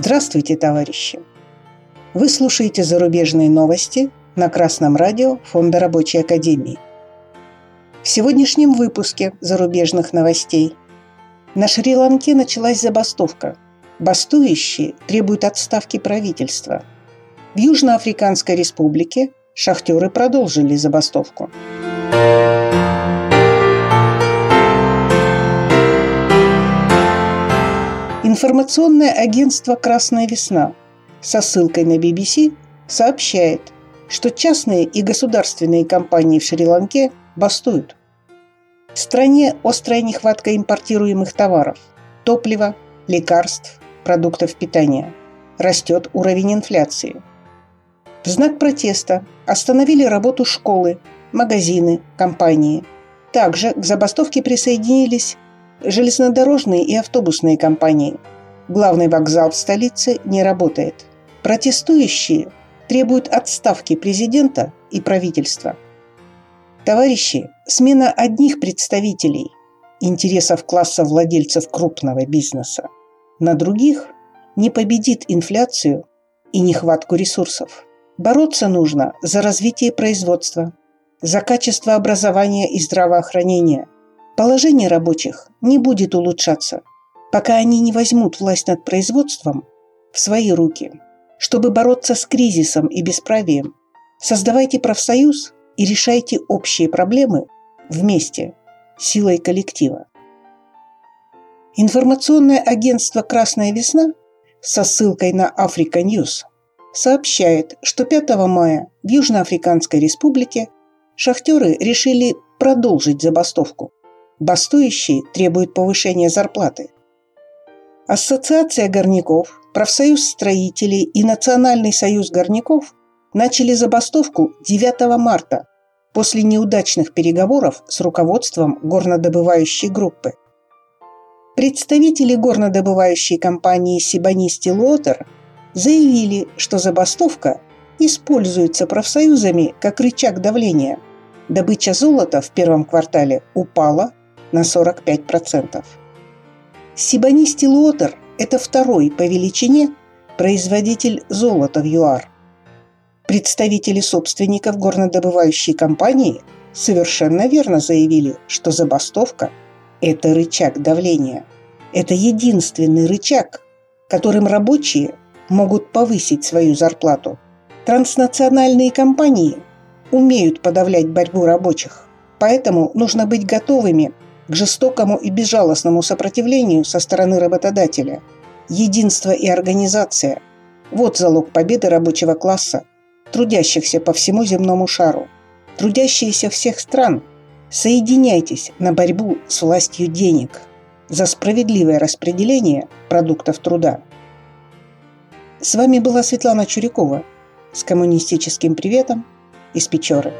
Здравствуйте, товарищи! Вы слушаете зарубежные новости на Красном радио Фонда Рабочей Академии. В сегодняшнем выпуске зарубежных новостей на Шри-Ланке началась забастовка. Бастующие требуют отставки правительства. В Южноафриканской республике шахтеры продолжили забастовку. Информационное агентство «Красная весна» со ссылкой на BBC сообщает, что частные и государственные компании в Шри-Ланке бастуют. В стране острая нехватка импортируемых товаров – топлива, лекарств, продуктов питания. Растет уровень инфляции. В знак протеста остановили работу школы, магазины, компании. Также к забастовке присоединились железнодорожные и автобусные компании. Главный вокзал в столице не работает. Протестующие требуют отставки президента и правительства. Товарищи, смена одних представителей интересов класса владельцев крупного бизнеса на других не победит инфляцию и нехватку ресурсов. Бороться нужно за развитие производства, за качество образования и здравоохранения – Положение рабочих не будет улучшаться, пока они не возьмут власть над производством в свои руки. Чтобы бороться с кризисом и бесправием, создавайте профсоюз и решайте общие проблемы вместе, силой коллектива. Информационное агентство «Красная весна» со ссылкой на Africa News сообщает, что 5 мая в Южноафриканской республике шахтеры решили продолжить забастовку. Бастующие требуют повышения зарплаты. Ассоциация горняков, профсоюз строителей и Национальный союз горняков начали забастовку 9 марта после неудачных переговоров с руководством горнодобывающей группы. Представители горнодобывающей компании Сибанисти Лотер заявили, что забастовка используется профсоюзами как рычаг давления. Добыча золота в первом квартале упала на 45%. Сибанисти Лотер – это второй по величине производитель золота в ЮАР. Представители собственников горнодобывающей компании совершенно верно заявили, что забастовка – это рычаг давления. Это единственный рычаг, которым рабочие могут повысить свою зарплату. Транснациональные компании умеют подавлять борьбу рабочих, поэтому нужно быть готовыми к жестокому и безжалостному сопротивлению со стороны работодателя. Единство и организация – вот залог победы рабочего класса, трудящихся по всему земному шару. Трудящиеся всех стран, соединяйтесь на борьбу с властью денег за справедливое распределение продуктов труда. С вами была Светлана Чурякова с коммунистическим приветом из Печоры.